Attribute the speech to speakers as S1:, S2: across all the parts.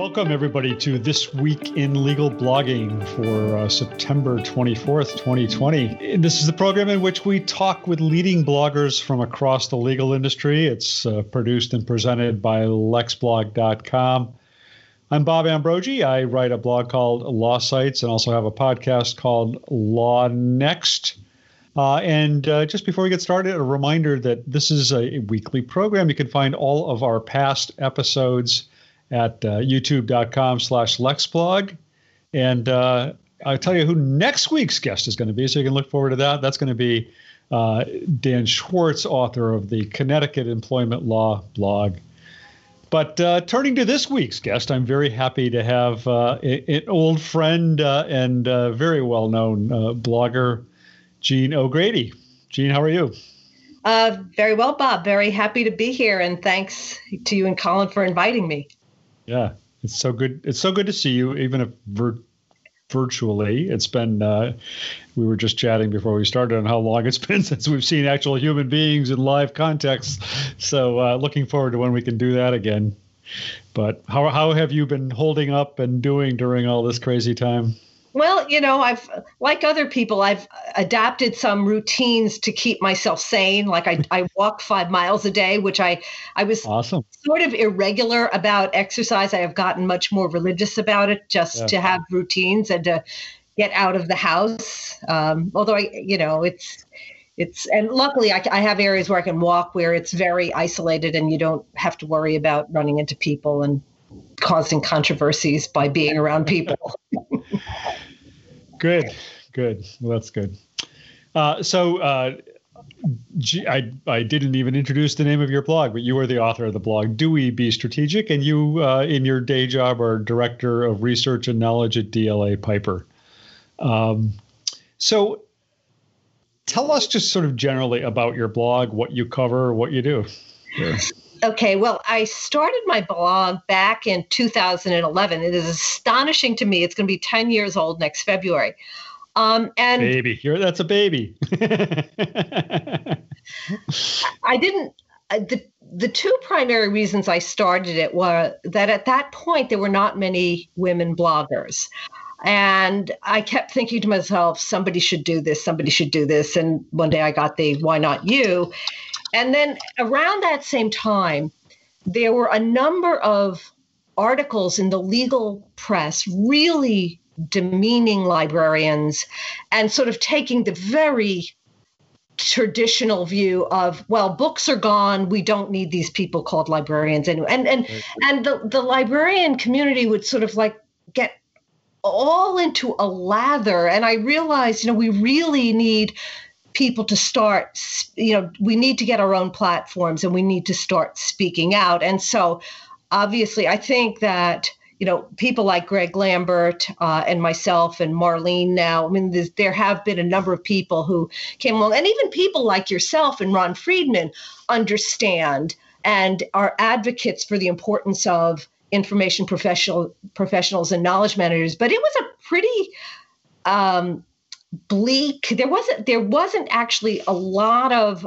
S1: Welcome, everybody, to This Week in Legal Blogging for uh, September 24th, 2020. This is the program in which we talk with leading bloggers from across the legal industry. It's uh, produced and presented by lexblog.com. I'm Bob Ambrogi. I write a blog called Law Sites and also have a podcast called Law Next. Uh, and uh, just before we get started, a reminder that this is a, a weekly program. You can find all of our past episodes at uh, youtube.com slash lexblog. And uh, I'll tell you who next week's guest is going to be, so you can look forward to that. That's going to be uh, Dan Schwartz, author of the Connecticut Employment Law blog. But uh, turning to this week's guest, I'm very happy to have uh, an old friend uh, and very well known blogger, Jean O'Grady. Jean, how are you?
S2: Uh, very well, Bob. Very happy to be here, and thanks to you and Colin for inviting me.
S1: Yeah, it's so good. It's so good to see you, even if vir- virtually. It's been. Uh, we were just chatting before we started on how long it's been since we've seen actual human beings in live context. So uh, looking forward to when we can do that again. But how how have you been holding up and doing during all this crazy time?
S2: Well, you know, I've like other people, I've adapted some routines to keep myself sane. Like I, I walk five miles a day, which I I was
S1: awesome.
S2: sort of irregular about exercise. I have gotten much more religious about it, just yeah. to have routines and to get out of the house. Um, although I, you know, it's it's and luckily I, I have areas where I can walk where it's very isolated and you don't have to worry about running into people and causing controversies by being around people.
S1: good, good. Well, that's good. Uh, so, uh, I, I didn't even introduce the name of your blog, but you are the author of the blog Dewey B Strategic? And you, uh, in your day job, are Director of Research and Knowledge at DLA Piper. Um, so, tell us just sort of generally about your blog, what you cover, what you do.
S2: Okay, well, I started my blog back in 2011. It is astonishing to me. It's going to be 10 years old next February.
S1: Um, and baby, You're, that's a baby.
S2: I didn't. Uh, the the two primary reasons I started it were that at that point there were not many women bloggers. And I kept thinking to myself, somebody should do this, somebody should do this. And one day I got the why not you? And then around that same time, there were a number of articles in the legal press really demeaning librarians and sort of taking the very traditional view of well books are gone. We don't need these people called librarians anyway. And and and the, the librarian community would sort of like get all into a lather. And i realized you know we really need people to start you know we need to get our own platforms and we need to start speaking out. And so obviously i think that you know people like greg lambert uh, and myself and marlene now i mean there have been a number of people who came along and even people like yourself and ron friedman understand and are advocates for the importance of information professional professionals and knowledge managers. But it was a pretty um, bleak. There wasn't there wasn't actually a lot of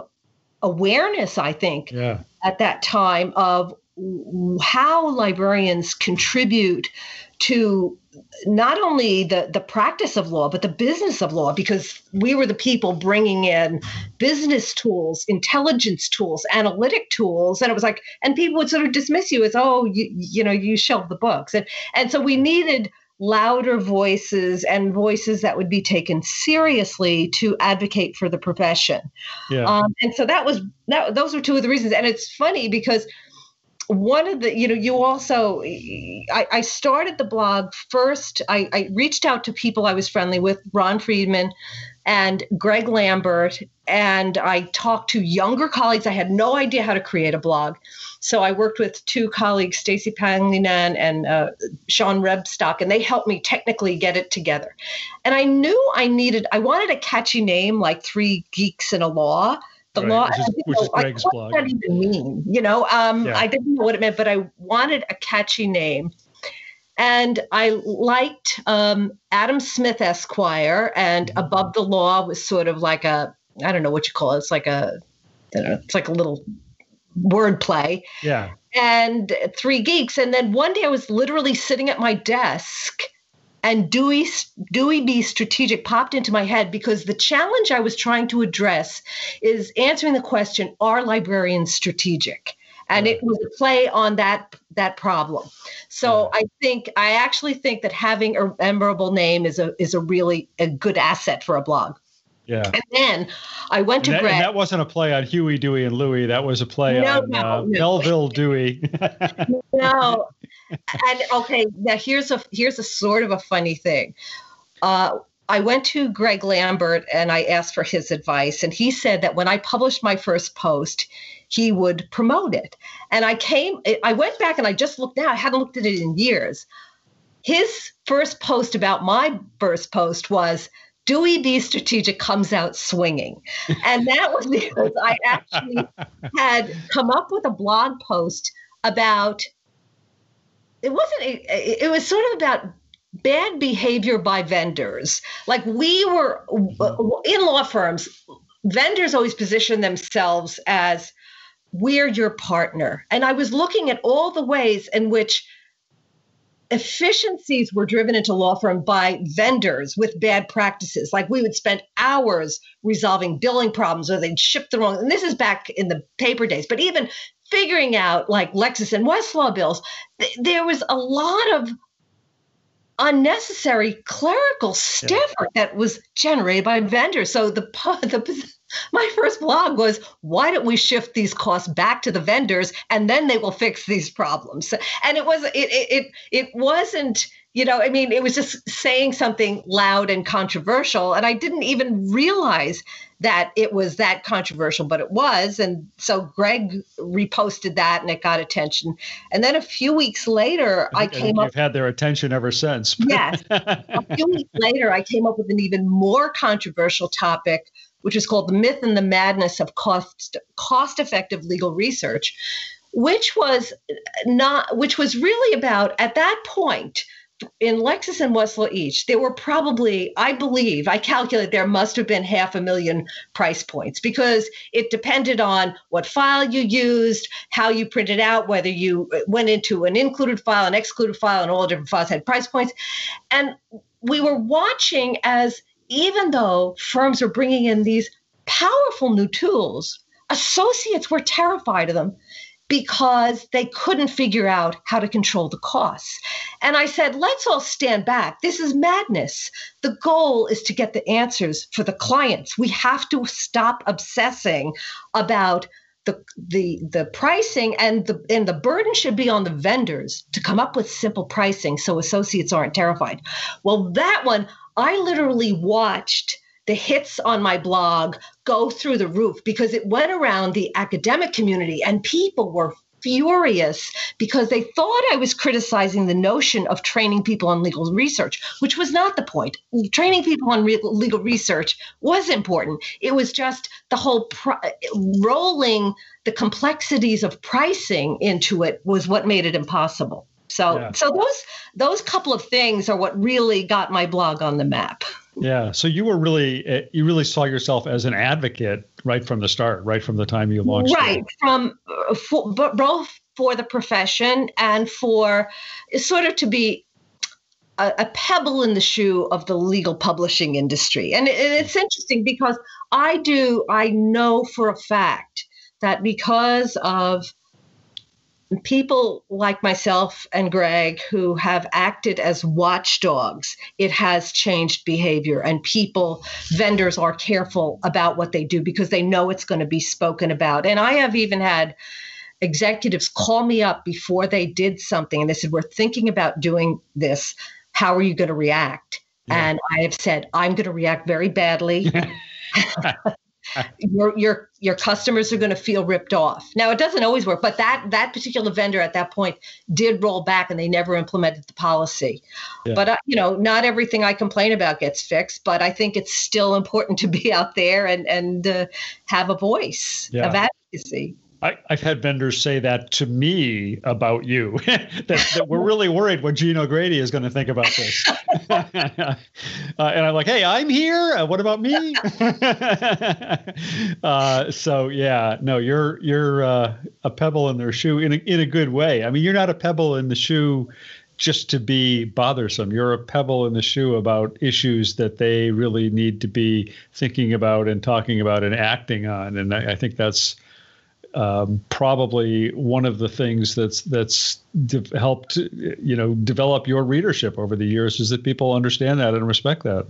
S2: awareness, I think, yeah. at that time of how librarians contribute to not only the the practice of law but the business of law because we were the people bringing in business tools intelligence tools analytic tools and it was like and people would sort of dismiss you as oh you, you know you shelve the books and and so we needed louder voices and voices that would be taken seriously to advocate for the profession. Yeah. Um, and so that was that. Those were two of the reasons. And it's funny because one of the you know you also I, I started the blog first I, I reached out to people i was friendly with ron friedman and greg lambert and i talked to younger colleagues i had no idea how to create a blog so I worked with two colleagues, Stacy Panglinan and uh, Sean Rebstock, and they helped me technically get it together. And I knew I needed, I wanted a catchy name like Three Geeks in a Law. The right, law, which is, which know, is Greg's like, what blog. does that even mean? You know, um, yeah. I didn't know what it meant, but I wanted a catchy name. And I liked um, Adam Smith Esquire, and mm-hmm. Above the Law was sort of like a, I don't know what you call it. It's like a, know, it's like a little word play.
S1: Yeah.
S2: And three geeks. And then one day I was literally sitting at my desk and Dewey, Dewey B strategic popped into my head because the challenge I was trying to address is answering the question Are librarians strategic? And it was a play on that that problem. So yeah. I think I actually think that having a memorable name is a is a really a good asset for a blog.
S1: Yeah.
S2: And then I went to
S1: and that,
S2: Greg.
S1: And that wasn't a play on Huey, Dewey, and Louie. That was a play no, on no, uh, no. Melvil Dewey.
S2: no. And okay, now here's a here's a sort of a funny thing. Uh, I went to Greg Lambert and I asked for his advice, and he said that when I published my first post, he would promote it. And I came, I went back and I just looked now. I hadn't looked at it in years. His first post about my first post was Dewey B Strategic comes out swinging. And that was because I actually had come up with a blog post about it wasn't it was sort of about bad behavior by vendors. Like we were mm-hmm. in law firms, vendors always position themselves as we're your partner. And I was looking at all the ways in which efficiencies were driven into law firm by vendors with bad practices. Like we would spend hours resolving billing problems or they'd ship the wrong. And this is back in the paper days, but even figuring out like Lexis and Westlaw bills, th- there was a lot of unnecessary clerical stuff yeah. that was generated by vendors. So the the my first blog was why don't we shift these costs back to the vendors and then they will fix these problems and it was it it it wasn't you know i mean it was just saying something loud and controversial and i didn't even realize that it was that controversial but it was. And so greg reposted that and it got attention. And then a few weeks later i, I came
S1: you've
S2: up
S1: had their attention ever since.
S2: Yes. A few weeks later i came up with an even more controversial topic which is called The Myth and the Madness of Cost, cost Effective Legal Research, which was not which was really about at that point in Lexis and Westlaw each, there were probably, I believe, I calculate there must have been half a million price points because it depended on what file you used, how you printed out, whether you uh, went into an included file, an excluded file, and all different files had price points. And we were watching as even though firms are bringing in these powerful new tools, associates were terrified of them because they couldn't figure out how to control the costs. And I said, let's all stand back. This is madness. The goal is to get the answers for the clients. We have to stop obsessing about the the the pricing and the and the burden should be on the vendors to come up with simple pricing so associates aren't terrified. Well, that one I literally watched the hits on my blog go through the roof because it went around the academic community and people were furious because they thought I was criticizing the notion of training people on legal research, which was not the point. Training people on re- legal research was important. It was just the whole pr- rolling the complexities of pricing into it was what made it impossible. So yeah. so those those couple of things are what really got my blog on the map.
S1: Yeah. So you were really eh, you really saw yourself as an advocate right from the start, right from the time you launched.
S2: Right it. from uh, for, both for the profession and for sort of to be a, a, pebble in the shoe of the legal publishing industry. And it, it's interesting because I do I know for a fact that because of people like myself and Greg who have acted as watchdogs, it has changed behavior. And people, vendors are careful about what they do because they know it's going to be spoken about. And I have even had executives call me up before they did something and they said, We're thinking about doing this. How are you going to react? Yeah. And I have said, I'm going to react very badly. your your your customers are going to feel ripped off. Now it doesn't always work, but that that particular vendor at that point did roll back and they never implemented the policy. Yeah. But uh, you know, not everything I complain about gets fixed, but I think it's still important to be out there and and uh, have a voice yeah. of advocacy.
S1: I, have had vendors say that to me about you, that, that, we're really worried what Jean O'Grady is going to think about this. uh, and I'm like, hey, I'm here. Uh, what about me? uh, so yeah, no, you're you're uh, a pebble in their shoe in a, in a good way. I mean, you're not a pebble in the shoe just to be bothersome. You're a pebble in the shoe about issues that they really need to be thinking about and talking about and acting on. And I, I think that's um, probably one of the things that's that's de- helped you know develop your readership over the years is that people understand that and respect that.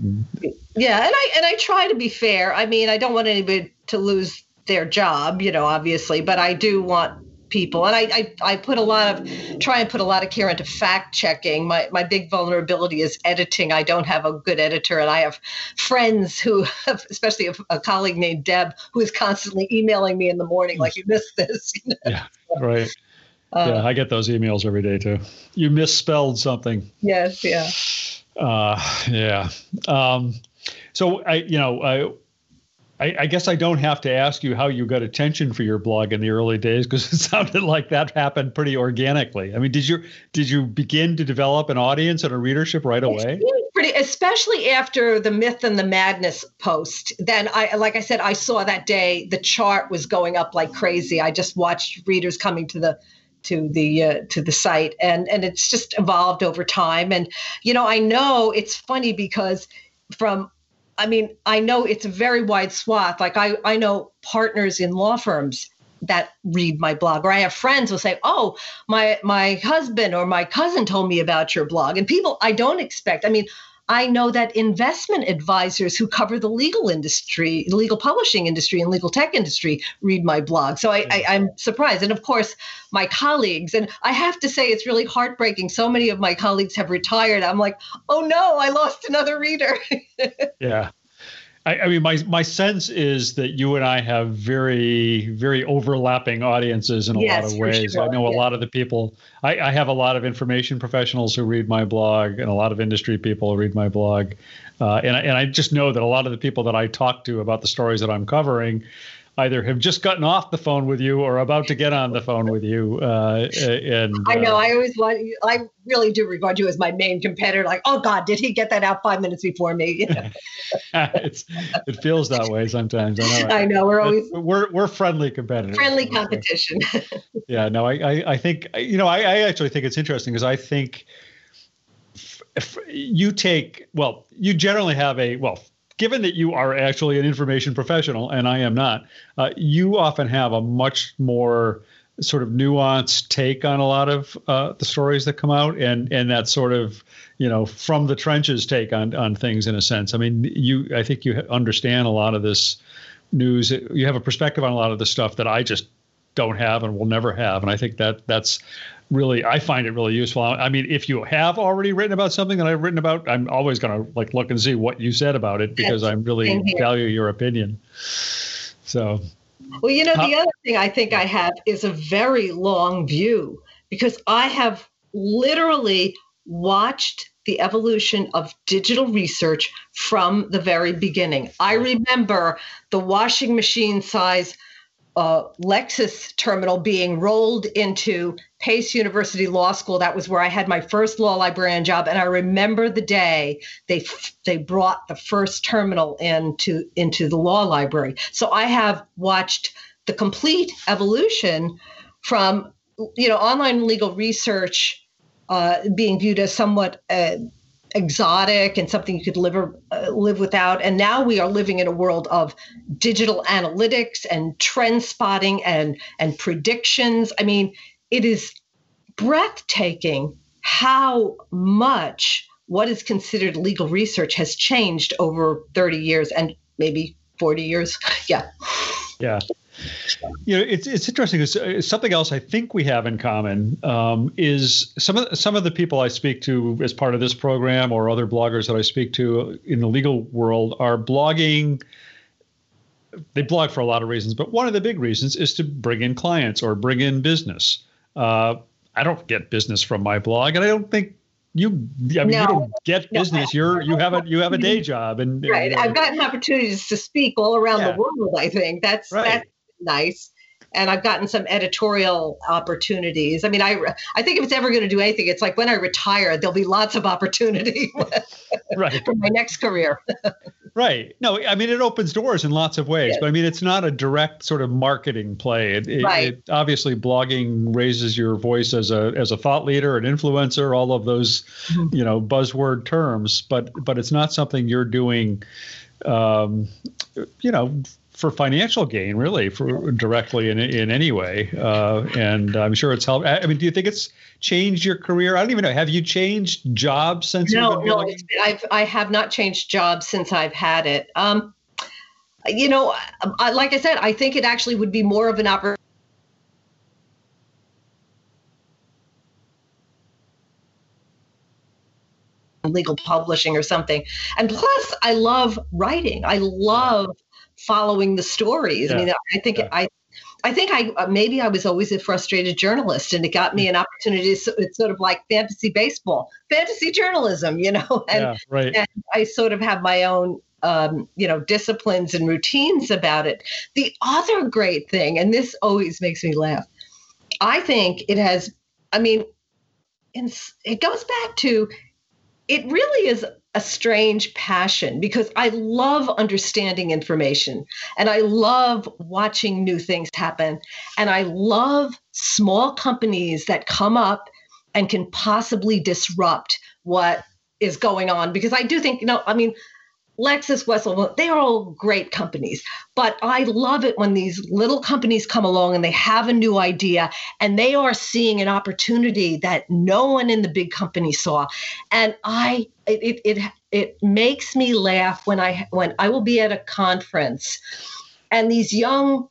S2: Yeah, and I and I try to be fair. I mean, I don't want anybody to lose their job, you know, obviously, but I do want people. And I, I, I put a lot of try and put a lot of care into fact checking. My my big vulnerability is editing. I don't have a good editor, and I have friends who, have, especially a, a colleague named Deb, who is constantly emailing me in the morning like you missed this.
S1: You know? Yeah, right. Um, yeah, I get those emails every day too. You misspelled something.
S2: Yes. Yeah.
S1: Uh, yeah. Um, so I, you know, I I, I, guess I don't have to ask you how you got attention for your blog in the early days because it sounded like that happened pretty organically. I mean, did you did you begin to develop an audience and a readership right away?
S2: Pretty, especially after the myth and the madness post. Then I, like I said, I saw that day the chart was going up like crazy. I just watched readers coming to the to the uh, to the site, and and it's just evolved over time. And you know, I know it's funny because from I mean, I know it's a very wide swath. Like I, I know partners in law firms that read my blog, or I have friends who say, "Oh, my my husband or my cousin told me about your blog," and people I don't expect. I mean, I know that investment advisors who cover the legal industry, legal publishing industry, and legal tech industry read my blog. So I, I, mm. I'm surprised, and of course, my colleagues. And I have to say, it's really heartbreaking. So many of my colleagues have retired. I'm like, oh no, I lost another reader.
S1: yeah. I, I, mean, my my sense is that you and I have very very overlapping audiences in a yes, lot of ways. Sure. I know yeah. a lot of the people. I, I, have a lot of information professionals who read my blog, and a lot of industry people read my blog, uh, and I, and I just know that a lot of the people that I talk to about the stories that I'm covering either have just gotten off the phone with you or about to get on the phone with you. Uh, and
S2: I know uh, I always want. I really do regard you as my main competitor. Like, oh God, did he get that out five minutes before me?
S1: it's it feels that way sometimes. I know.
S2: I know we're always
S1: we're we're friendly competitors.
S2: Friendly competition.
S1: yeah. No, I, I I think you know I, I actually think it's interesting because I think. If you take well, you generally have a well given that you are actually an information professional and I am not, uh, you often have a much more sort of nuanced take on a lot of uh, the stories that come out and and that sort of you know from the trenches take on on things in a sense. I mean you i think you understand a lot of this news. You have a perspective on a lot of the stuff that i just don't have and will never have. And i think that that's really I find it really useful. I mean, if you have already written about something that I've written about, I'm always going to like look and see what you said about it because I really value your opinion. So,
S2: well, you know, the other thing I think I have is a very long view because I have literally watched the evolution of digital research from the very beginning. I remember the washing machine size uh, Lexis terminal being rolled into Pace University Law School. That was where I had my first law librarian job, and I remember the day they they brought the first terminal into into the law library. So I have watched the complete evolution from you know online legal research uh, being viewed as somewhat uh, exotic and something you could live uh, live without. And now we are living in a world of digital analytics and trend spotting and and predictions. I mean, it is breathtaking how much what is considered legal research has changed over 30 years and maybe 40 years. yeah.
S1: Yeah. You know, it's it's interesting. It's, something else I think we have in common um, is some of some of the people I speak to as part of this program or other bloggers that I speak to in the legal world are blogging. They blog for a lot of reasons, but one of the big reasons is to bring in clients or bring in business. Uh, I don't get business from my blog, and I don't think you I mean no, you don't get business. No, You're you have a you have a day job and
S2: right.
S1: And,
S2: I've gotten opportunities to speak all around yeah. the world. I think that's right. that's nice. and I've gotten some editorial opportunities. I mean, I I think if it's ever going to do anything, it's like when I retire, there'll be lots of opportunity right. for my next career.
S1: right. No, I mean it opens doors in lots of ways, yes. but I mean it's not a direct sort of marketing play. It, it, right. it, obviously blogging raises your voice as a as a thought leader, an influencer, all of those, mm-hmm. you know, buzzword terms. But but it's not something you're doing. Um, you know, for financial gain, really, for directly in in any way. Uh, and I'm sure it's helped. I mean, do you think it's changed your career? I don't even know. Have you changed jobs since?
S2: No, no, I've I have not changed jobs since I've had it. Um, you know, I, like I said, I think it actually would be more of an opportunity. legal publishing or something. And plus, I love writing. I love following the stories. Yeah. I mean, I think yeah. I I think I uh, maybe I was always a frustrated journalist, and it got me an opportunity. it's sort of like fantasy baseball, fantasy journalism, you know. And,
S1: yeah, right.
S2: and I sort of have my own, um, you know, disciplines and routines about it. The other great thing, and this always makes me laugh, I think it has. I mean, it goes back to it really is a strange passion because I love understanding information and I love watching new things happen. And I love small companies that come up and can possibly disrupt what is going on because I do think, you know, I mean, Lexis, Westlaw, they are all great companies. But I love it when these little companies come along and they have a new idea and they are seeing an opportunity that no one in the big company saw. And I it it it makes me laugh when I when I will be at a conference and these young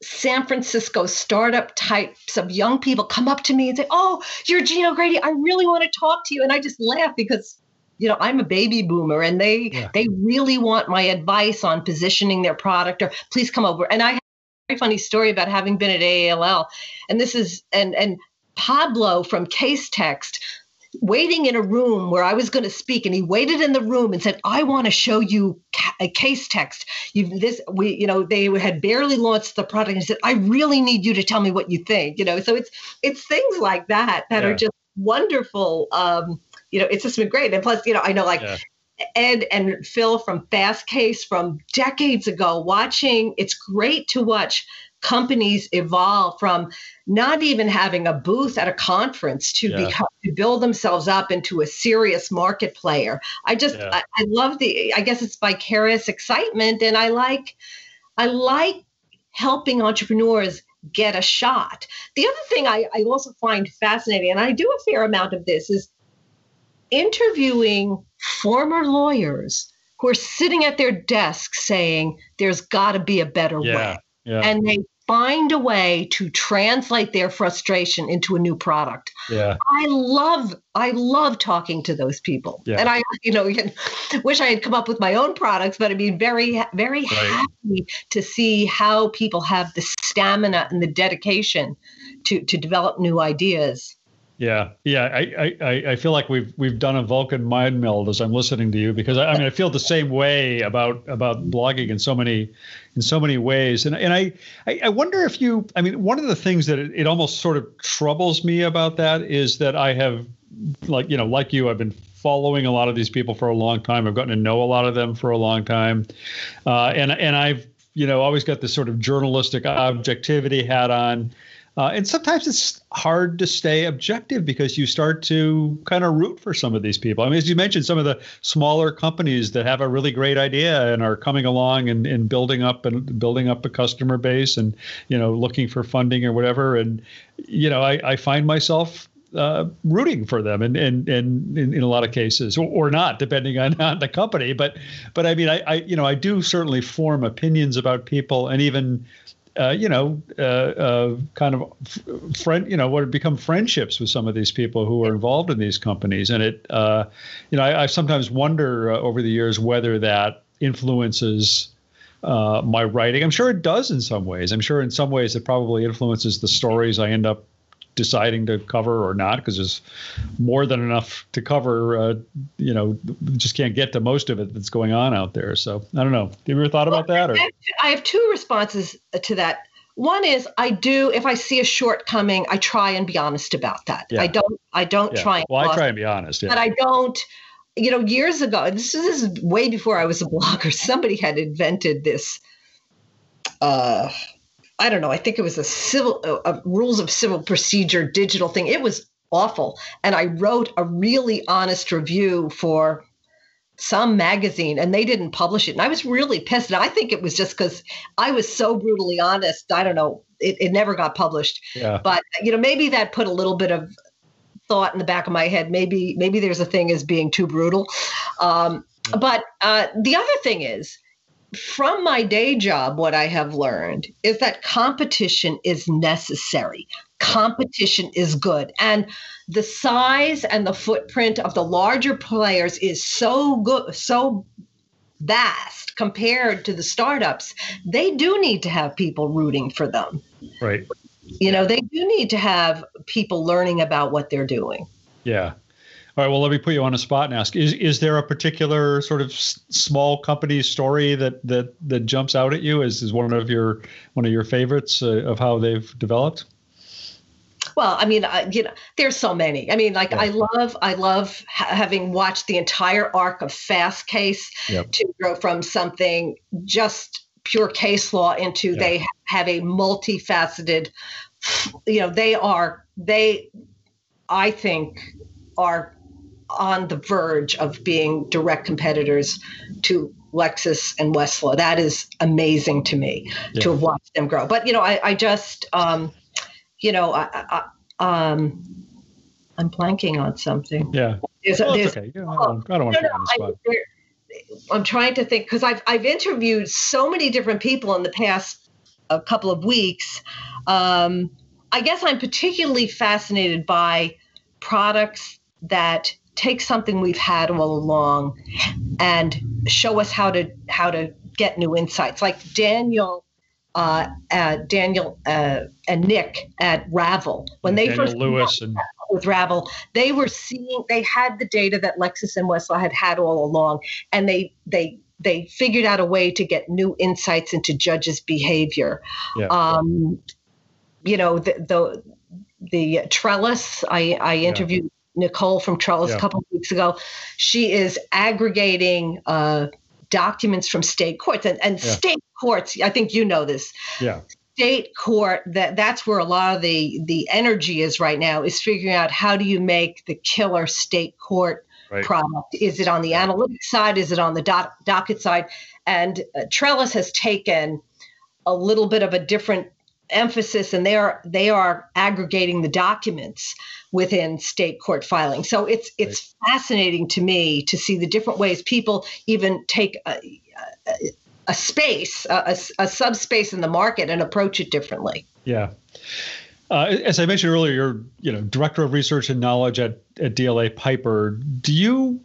S2: San Francisco startup types of young people come up to me and say, "Oh, you're Jean O'Grady. I really want to talk to you." And I just laugh because you know i'm a baby boomer and they yeah. they really want my advice on positioning their product or please come over and i have a very funny story about having been at aall and this is and and pablo from Casetext waiting in a room where I was going to speak, and he waited in the room and said, "I want to show you a Casetext. You this we you know they had barely launched the product, and he said, "I really need you to tell me what you think." You know, so it's it's things like that that yeah. are just wonderful. Um, you know, it's just been great. And plus, you know, I know like yeah. Ed and Phil from Fastcase from decades ago, watching, it's great to watch companies evolve from not even having a booth at a conference to yeah. become to build themselves up into a serious market player. I just yeah. I, I love the I guess it's vicarious excitement and I like I like helping entrepreneurs get a shot. The other thing I, I also find fascinating, and I do a fair amount of this, is interviewing former lawyers who are sitting at their desks saying there's got to be a better yeah, way. Yeah. And they find a way to translate their frustration into a new product.
S1: Yeah.
S2: I love I love talking to those people. Yeah. And I you know wish I had come up with my own products but I'd be very very right. happy to see how people have the stamina and the dedication to to develop new ideas.
S1: Yeah, yeah. I, I, I feel like we've we've done a Vulcan mind meld as I'm listening to you because I, I mean I feel the same way about about blogging in so many in so many ways. And and I I wonder if you I mean one of the things that it, it almost sort of troubles me about that is that I have like you know like you I've been following a lot of these people for a long time. I've gotten to know a lot of them for a long time, uh, and and I've you know always got this sort of journalistic objectivity hat on. Uh, and sometimes it's hard to stay objective because you start to kind of root for some of these people. I mean, as you mentioned, some of the smaller companies that have a really great idea and are coming along and, and building up and building up a customer base and you know looking for funding or whatever. And you know, I, I find myself uh, rooting for them and and and in, in, a lot of cases or, or, not depending on, on the company but but I mean I, I you know I do certainly form opinions about people and even uh, you know, uh, uh, kind of friend, you know, what had become friendships with some of these people who are involved in these companies. And it, uh, you know, I, I sometimes wonder uh, over the years whether that influences my writing. I'm sure it does in some ways. I'm sure in some ways it probably influences the stories I end up deciding to cover or not because there's more than enough to cover. Uh, you know, just can't get to most of it that's going on out there. So I don't know. Have you ever thought about that? Or?
S2: I have two responses to that. one is I do if I see a shortcoming, I try and be honest about that.
S1: Yeah.
S2: I don't I don't
S1: Yeah.
S2: try and
S1: Well, I try and be honest. Yeah.
S2: but I don't. You know, years ago, this is, this is way before I was a blogger. Somebody had invented this. Uh, I don't know. I think it was a civil uh, uh, rules of civil procedure digital thing. It was awful, and I wrote a really honest review for some magazine, and they didn't publish it. And I was really pissed. And I think it was just because I was so brutally honest. I don't know. It, it never got published
S1: yeah.
S2: but you know maybe that put a little bit of thought in the back of my head maybe maybe there's a thing as being too brutal um, but uh, the other thing is from my day job what i have learned is that competition is necessary. Competition is good. And the size and the footprint of the larger players is so good so vast compared to the startups. They do need to have people rooting for them.
S1: Right.
S2: you know they do need to have people learning about what they're doing.
S1: Yeah. All right. Well, let me put you on a spot and ask: Is is there a particular sort of s- small company story that that that jumps out at you as is one of your one of your favorites uh, of how they've developed?
S2: well i mean I, you know there's so many i mean like
S1: Yeah.
S2: i love i love ha- having watched the entire arc of Fastcase
S1: Yep.
S2: to go from something just pure case law into
S1: Yeah.
S2: they have a multifaceted you know they are they i think are on the verge of being direct competitors to Lexis and Westlaw. That is amazing to me
S1: Yeah.
S2: to have watched them grow. But you know, I, I just, um, you know, I, I, um, I'm blanking on something.
S1: Yeah.
S2: There's,
S1: Well,
S2: there's,
S1: okay. You know, I don't, want
S2: no,
S1: to
S2: no,
S1: put the
S2: I, I'm trying to think because I've I've interviewed so many different people in the past a couple of weeks. Um, I guess I'm particularly fascinated by products that take something we've had all along and show us how to how to get new insights. Like Daniel, uh, uh, Daniel uh, and Nick at Ravel when they
S1: Daniel
S2: first
S1: Lewis and
S2: with Ravel, they were seeing they had the data that Lexis and Westlaw had had all along, and they they they figured out a way to get new insights into judges' behavior.
S1: Yeah.
S2: Um, you know the the the Trellis. I I interviewed Nicole from Trellis
S1: Yeah.
S2: a couple of weeks ago. She is aggregating. Uh, documents from state courts and, and
S1: Yeah.
S2: state courts i think you know this
S1: yeah,
S2: state court that that's where a lot of the the energy is right now is figuring out how do you make the killer state court
S1: right.
S2: product is it on the analytics side is it on the doc, docket side and uh, trellis has taken a little bit of a different emphasis and they are they are aggregating the documents within state court filing so it's it's fascinating to me to see the different ways people even take a, a, a space a, a, a subspace in the market and approach it differently
S1: Yeah. Uh, as I mentioned earlier, you're you know director of research and knowledge at, at DLA Piper. Do you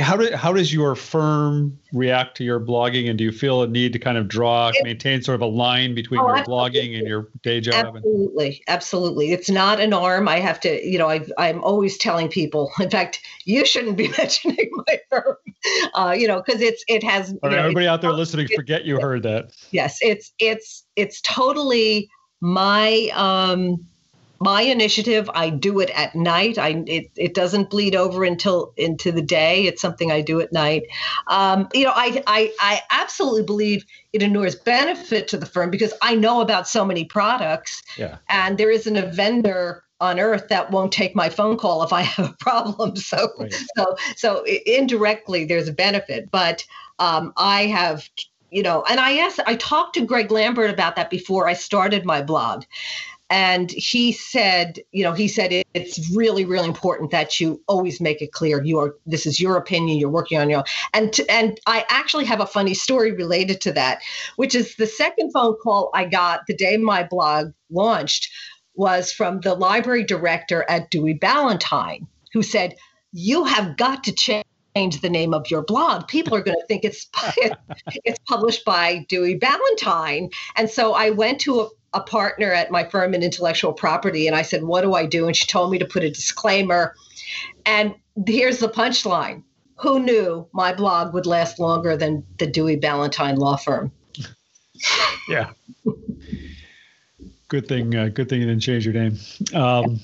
S1: how do how does your firm react to your blogging, and do you feel a need to kind of draw maintain sort of a line between
S2: Oh,
S1: your
S2: absolutely.
S1: blogging and your day job? And,
S2: Absolutely, absolutely. It's not an arm. I have to, you know, I, I'm always telling people. In fact, you shouldn't be mentioning my firm, uh, you know, because it's it has.
S1: All right,
S2: know,
S1: everybody out there listening, forget you heard that.
S2: yes, it's it's it's totally my um my initiative. I do it at night. I it, it doesn't bleed over until into the day. It's something I do at night. Um, you know, I, I I absolutely believe it inures benefit to the firm because I know about so many products
S1: Yeah,
S2: and there isn't a vendor on earth that won't take my phone call if I have a problem. So,
S1: Right.
S2: so, so indirectly, there's a benefit. But um, I have, you know, and I asked, I talked to Greg Lambert about that before I started my blog. And he said, you know, he said it, it's really, really important that you always make it clear you are. This is your opinion. You're working on your own. And and I actually have a funny story related to that, which is the second phone call I got the day my blog launched was from the library director at Dewey Ballantine, who said, "You have got to change." the name of your blog people are going to think it's it's published by Dewey Ballantine and so i went to a, a partner at my firm in intellectual property and i said what do i do and she told me to put a disclaimer and here's the punchline who knew my blog would last longer than the Dewey Ballantine law firm
S1: yeah. good thing. Uh, good thing you didn't change your name. Um,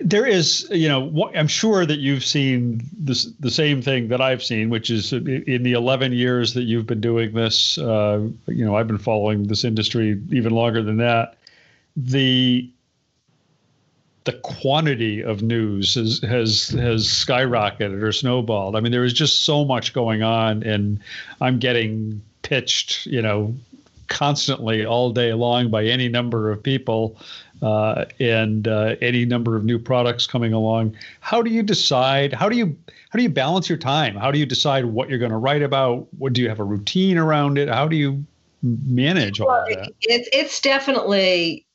S1: there is, you know, I'm sure that you've seen this the same thing that I've seen, which is in the 11 years that you've been doing this. Uh, you know, I've been following this industry even longer than that. The the quantity of news has has has skyrocketed or snowballed. I mean, there is just so much going on, and I'm getting pitched, you know, constantly all day long by any number of people uh, and uh, any number of new products coming along. How do you decide? How do you how do you balance your time? How do you decide what you're going to write about? What do you have a routine around it? How do you manage all well, that?
S2: It's it's definitely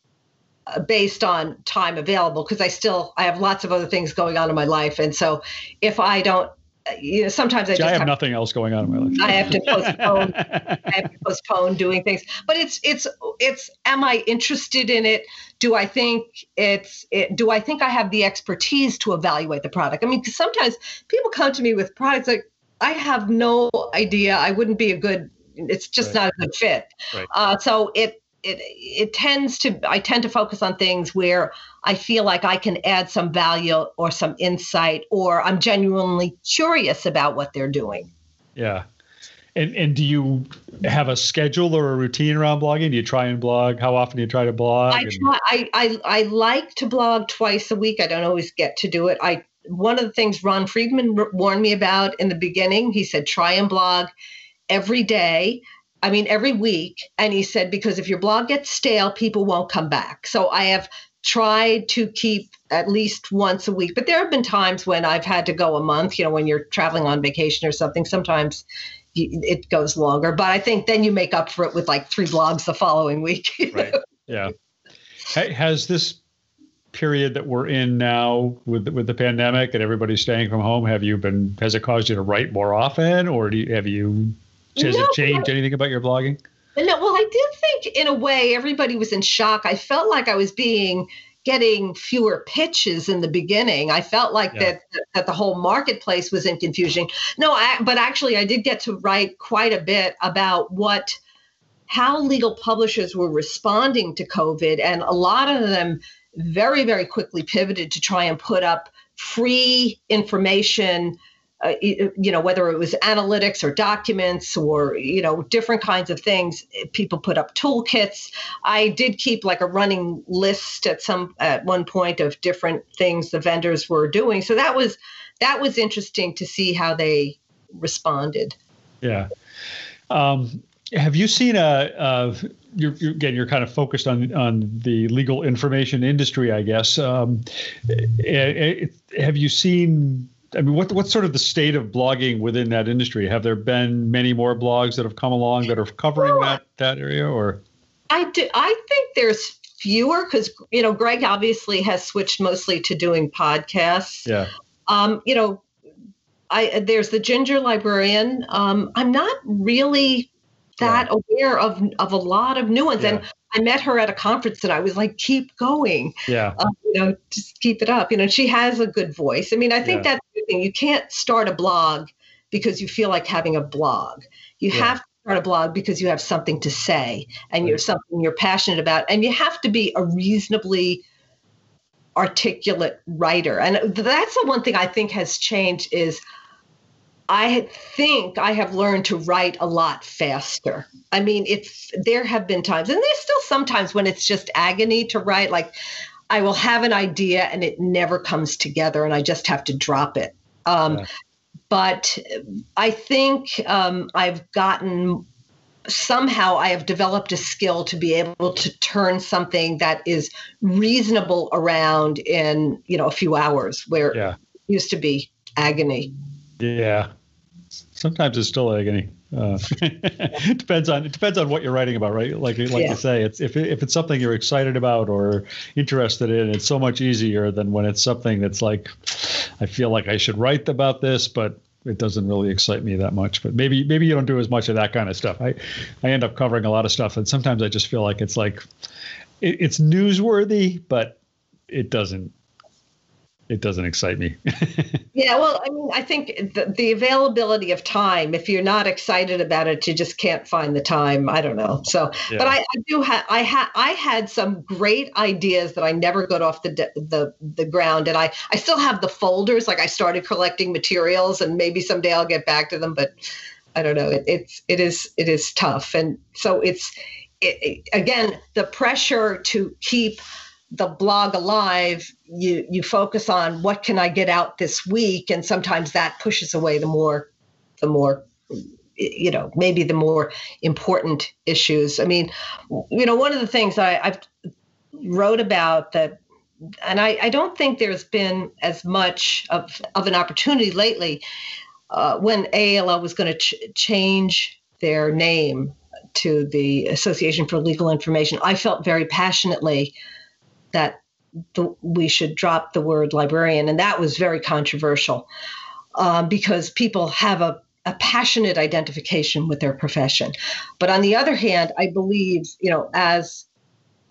S2: uh, based on time available because I still I have lots of other things going on in my life, and so if I don't you know, sometimes I
S1: just
S2: I
S1: have, have, nothing else going on in my life.
S2: I have to postpone. I have to postpone doing things. But it's it's it's. Am I interested in it? Do I think it's? It, do I think I have the expertise to evaluate the product? I mean, because sometimes people come to me with products like I have no idea. I wouldn't be a good. It's just right. not a good fit. Right. Uh, so it it it tends to I tend to focus on things where I feel like I can add some value or some insight or I'm genuinely curious about what they're doing.
S1: Yeah. And and do you have a schedule or a routine around blogging? Do you try and blog? How often do you try to blog?
S2: I try, I, I I like to blog twice a week. I don't always get to do it. I one of the things Ron Friedman warned me about in the beginning. He said try and blog every day I mean, every week. And he said, because if your blog gets stale, people won't come back. So I have tried to keep at least once a week. But there have been times when I've had to go a month, you know, when you're traveling on vacation or something. Sometimes it goes longer. But I think then you make up for it with like three blogs the following week.
S1: right. Yeah. Has this period that we're in now with with the pandemic and everybody staying from home have you been has it caused you to write more often or do you, have you has no, it changed anything about your blogging?
S2: No, well, I did think in a way everybody was in shock. I felt like I was being getting fewer pitches in the beginning. I felt like yeah. that that the whole marketplace was in confusion. No, I, but actually, I did get to write quite a bit about what how legal publishers were responding to COVID, and a lot of them very very quickly pivoted to try and put up free information uh, you know, whether it was analytics or documents or, you know, different kinds of things. People put up toolkits. I did keep like a running list at some at one point of different things the vendors were doing. So that was that was interesting to see how they responded.
S1: Yeah. Um, have you seen a, a you're, you're, again you're kind of focused on on the legal information industry i guess um, it, it, have you seen I mean, what what's sort of the state of blogging within that industry? Have there been many more blogs that have come along that are covering well, that that area, or?
S2: I do. I think there's fewer because you know Greg obviously has switched mostly to doing podcasts.
S1: Yeah.
S2: Um, you know, I there's the Ginger Librarian. Um, I'm not really that yeah. aware of of a lot of new ones, yeah. and I met her at a conference and I was like, keep going.
S1: Yeah.
S2: Um, you know, just keep it up. You know, she has a good voice. I mean, I think yeah. that's thing. You can't start a blog because you feel like having a blog. You yeah. have to start a blog because you have something to say and right. you're something you're passionate about. And you have to be a reasonably articulate writer. And that's the one thing I think has changed is – I think I have learned to write a lot faster. I mean, it's there have been times, and there's still sometimes when it's just agony to write. Like, I will have an idea and it never comes together, and I just have to drop it. Um, yeah. But I think um, I've gotten somehow I have developed a skill to be able to turn something that is reasonable around in you know a few hours, where yeah. it used to be agony.
S1: Yeah, sometimes it's still agony. Uh, depends on it depends on what you're writing about, right? Like like yeah. you say, it's if if it's something you're excited about or interested in, it's so much easier than when it's something that's like, I feel like I should write about this, but it doesn't really excite me that much. But maybe maybe you don't do as much of that kind of stuff. I I end up covering a lot of stuff, and sometimes I just feel like it's like it, it's newsworthy, but it doesn't it doesn't excite me.
S2: yeah, well, I mean, I think the, the, availability of time, if you're not excited about it, you just can't find the time. I don't know. So, yeah. but I, I do have, I had, I had some great ideas that I never got off the, the, the ground. And I, I still have the folders. Like I started collecting materials and maybe someday I'll get back to them, but I don't know. It, it's, it is, it is tough. And so it's, it, it, again, the pressure to keep the blog alive you you focus on what can i get out this week and sometimes that pushes away the more the more you know maybe the more important issues i mean you know one of the things I, i've wrote about that and I, I don't think there's been as much of, of an opportunity lately uh, when AALL was going to ch- change their name to the Association for Legal Information. I felt very passionately that the, we should drop the word librarian, and that was very controversial um, because people have a, a passionate identification with their profession. But on the other hand, I believe, you know, as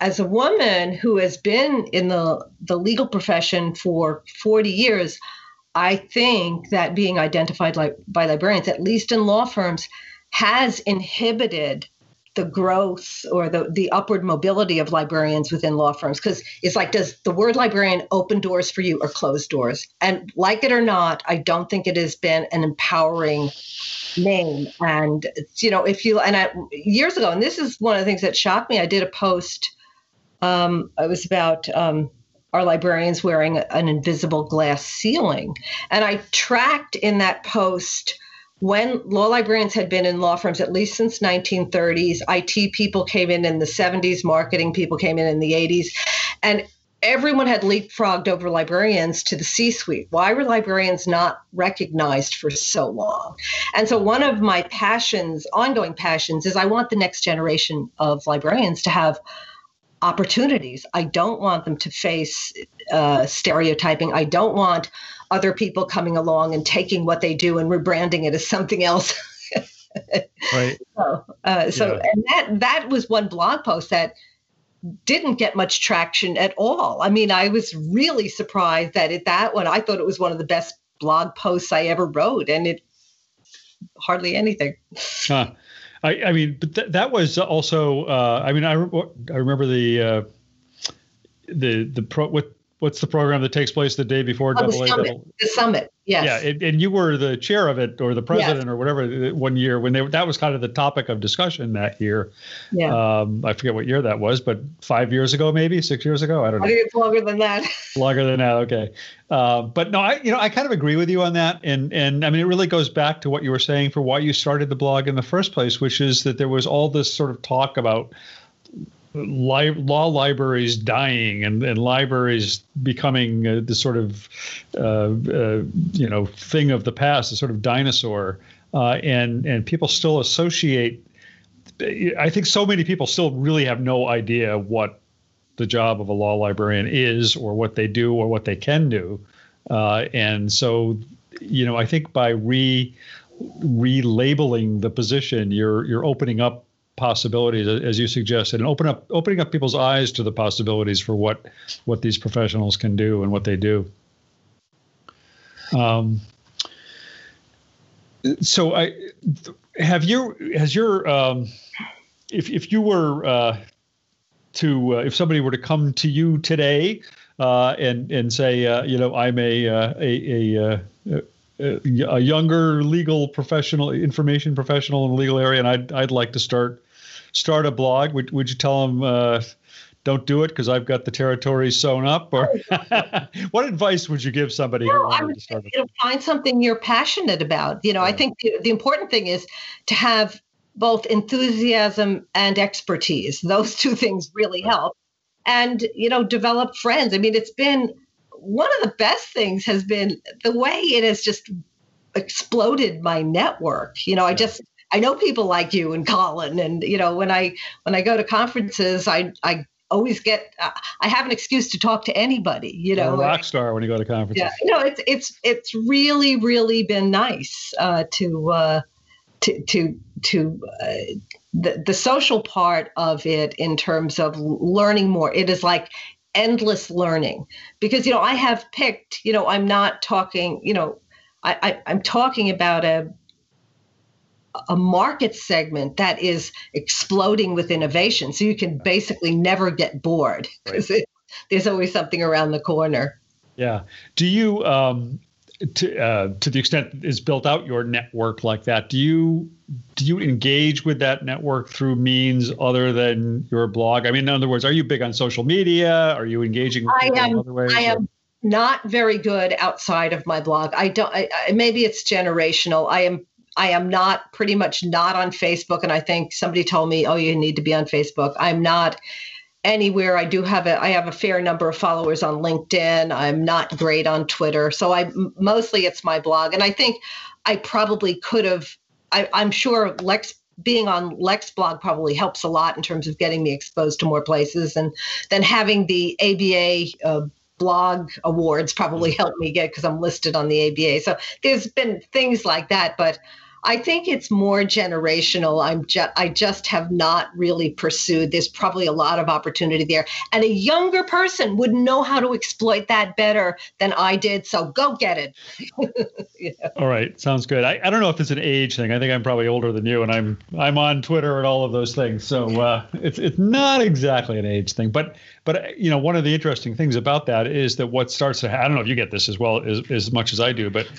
S2: as a woman who has been in the the legal profession for 40 years, I think that being identified like by librarians, at least in law firms, has inhibited the growth or the, the upward mobility of librarians within law firms because it's like does the word librarian open doors for you or close doors? And like it or not i don't think it has been an empowering name. And you know if you and I, years ago and this is one of the things that shocked me i did a post um, it was about um, our librarians wearing an invisible glass ceiling? And i tracked in that post when law librarians had been in law firms at least since 1930s it people came in in the 70s marketing people came in in the 80s and everyone had leapfrogged over librarians to the c suite why were librarians not recognized for so long? And so one of my passions ongoing passions is i want the next generation of librarians to have opportunities. I don't want them to face uh, stereotyping. I don't want other people coming along and taking what they do and rebranding it as something else.
S1: right.
S2: So, uh, so yeah. and that that was one blog post that didn't get much traction at all. I mean, I was really surprised that it that one. I thought it was one of the best blog posts I ever wrote, and it hardly anything.
S1: Huh. I, I mean, but th- that was also. Uh, I mean, I, re- I remember the uh, the the pro what what's the program that takes place the day before
S2: oh, the, summit, the summit yes.
S1: Yeah and, and, you were the chair of it or the president yes. or whatever uh, one year when they that was kind of the topic of discussion that year. Yeah. Um, i forget what year that was but five years ago maybe six years ago? I don't know.
S2: i think it's longer than that.
S1: Longer than that okay. Uh, but no i you know i kind of agree with you on that. And and i mean it really goes back to what you were saying for why you started the blog in the first place which is that there was all this sort of talk about li- law libraries dying and, and libraries becoming uh, the sort of uh, uh, you know thing of the past, a sort of dinosaur, uh, and and people still associate. I think so many people still really have no idea what the job of a law librarian is, or what they do, or what they can do, uh, and so you know I think by re relabeling the position, you're you're opening up possibilities, as you suggested, and open up opening up people's eyes to the possibilities for what what these professionals can do and what they do. Um, so I have you has your um, if if you were uh, to uh, if somebody were to come to you today uh, and and say uh, you know I'm a uh, a, a, uh, a a younger legal professional, information professional in the legal area, and I'd I'd like to start start a blog, would, would you tell them uh, don't do it because I've got the territory sewn up? Or what advice would you give somebody no, who wanted to start?
S2: You know, find something you're passionate about. You know, yeah. I think the, the important thing is to have both enthusiasm and expertise. Those two things really help. And, you know, develop friends. I mean, it's been one of the best things has been the way it has just exploded my network. You know, I just I know people like you and Colin, and you know when I when I go to conferences, I I always get uh, I have an excuse to talk to anybody. You know,
S1: You're a rock star when you go to conferences.
S2: Yeah, you know it's it's it's really really been nice uh, to uh, to to to uh, the the social part of it in terms of learning more. It is like endless learning because you know I have picked you know I'm not talking you know I, I I'm talking about a a market segment that is exploding with innovation. So you can basically never get bored because right. there's always something around the corner.
S1: Yeah. Do you, um, to uh, to the extent is built out your network like that, do you do you engage with that network through means other than your blog? I mean, in other words, are you big on social media? Are you engaging with
S2: I am, in other ways? I am not very good outside of my blog. I don't. I, I, maybe it's generational. I am I am not pretty much not on Facebook. And I think somebody told me, oh, you need to be on Facebook. I'm not anywhere. I do have a I have a fair number of followers on LinkedIn. I'm not great on Twitter. So I mostly it's my blog. And I think I probably could have I, I'm sure Lex being on LexBlog probably helps a lot in terms of getting me exposed to more places and then having the ABA uh, blog awards probably helped me get because I'm listed on the ABA. So there's been things like that, but I think it's more generational. I'm just I just have not really pursued. There's probably a lot of opportunity there, and a younger person would know how to exploit that better than I did. So go get it.
S1: yeah. All right, sounds good. I, I don't know if it's an age thing. I think I'm probably older than you, and I'm I'm on Twitter and all of those things. So uh, it's it's not exactly an age thing, but but you know one of the interesting things about that is that what starts to I don't know if you get this as well as as much as I do, but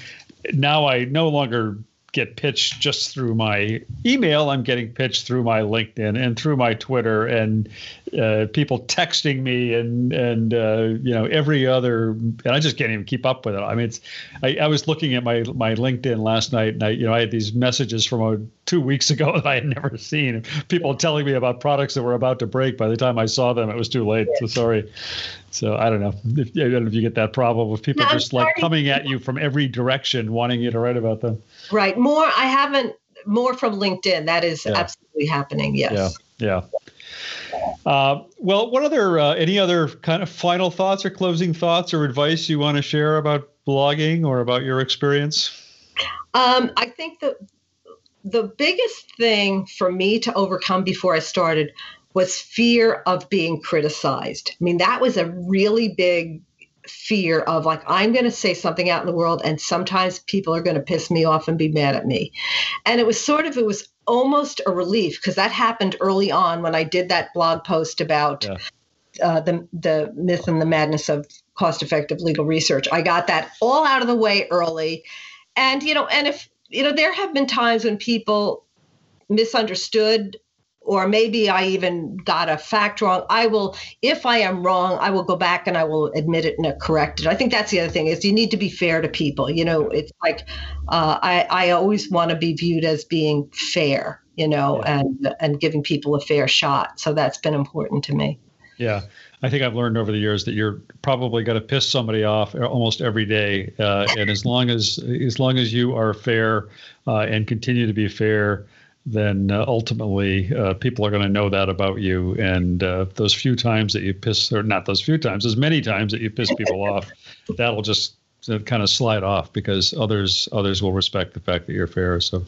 S1: now I no longer get pitched just through my email. I'm getting pitched through my LinkedIn and through my Twitter and uh, people texting me and and uh, you know every other and I just can't even keep up with it. I mean, it's I, I was looking at my my LinkedIn last night and I you know I had these messages from a, two weeks ago that I had never seen. People telling me about products that were about to break. By the time I saw them, it was too late. So sorry. So I don't know if I don't know if you get that problem with people no, just like coming at you from every direction, wanting you to write about them.
S2: Right. More. I haven't more from LinkedIn. That is yeah. absolutely happening. Yes.
S1: Yeah. Yeah. Uh, well, what other uh, any other kind of final thoughts or closing thoughts or advice you want to share about blogging or about your experience?
S2: Um, I think that the biggest thing for me to overcome before I started was fear of being criticized. I mean, that was a really big fear of like i'm going to say something out in the world and sometimes people are going to piss me off and be mad at me and it was sort of it was almost a relief because that happened early on when i did that blog post about yeah. uh, the the myth and the madness of cost effective legal research i got that all out of the way early and you know and if you know there have been times when people misunderstood or maybe I even got a fact wrong. I will, if I am wrong, I will go back and I will admit it and correct it. I think that's the other thing is you need to be fair to people. You know, it's like uh, I I always want to be viewed as being fair. You know, yeah. and and giving people a fair shot. So that's been important to me.
S1: Yeah. I think I've learned over the years that you're probably going to piss somebody off almost every day, uh, and as long as as long as you are fair uh, and continue to be fair, then uh, ultimately uh, people are going to know that about you. And uh, those few times that you piss, or not those few times, as many times that you piss people off, that'll just uh, kind of slide off because others others will respect the fact that you're fair. So.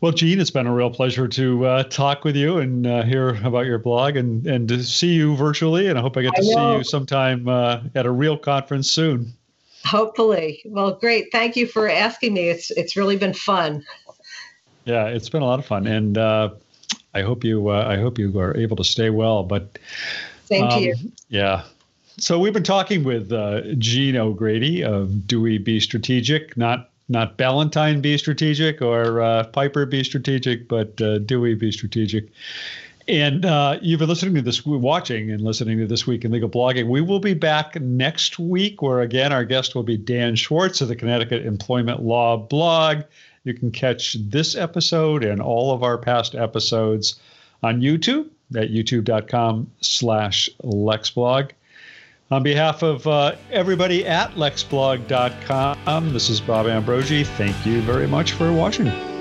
S1: Well, Jean, it's been a real pleasure to uh, talk with you and uh, hear about your blog and, and to see you virtually. And I hope I get to I see you sometime at a real conference soon.
S2: Hopefully. Well, great. Thank you for asking me. It's it's really been fun.
S1: Yeah, it's been a lot of fun, and uh, I hope you uh, I hope you are able to stay well. But
S2: thank um, you.
S1: Yeah. So we've been talking with uh, Jean O'Grady of Dewey B Strategic, not not Ballantine Be Strategic or uh, Piper Be Strategic, but uh, Dewey B Strategic. And uh, you've been listening to this, watching and listening to This Week in Legal Blogging. We will be back next week, where again, our guest will be Dan Schwartz of the Connecticut Employment Law blog. You can catch this episode and all of our past episodes on YouTube at youtube.com slash lexblog. On behalf of uh, everybody at lexblog.com, this is Bob Ambrogi. Thank you very much for watching.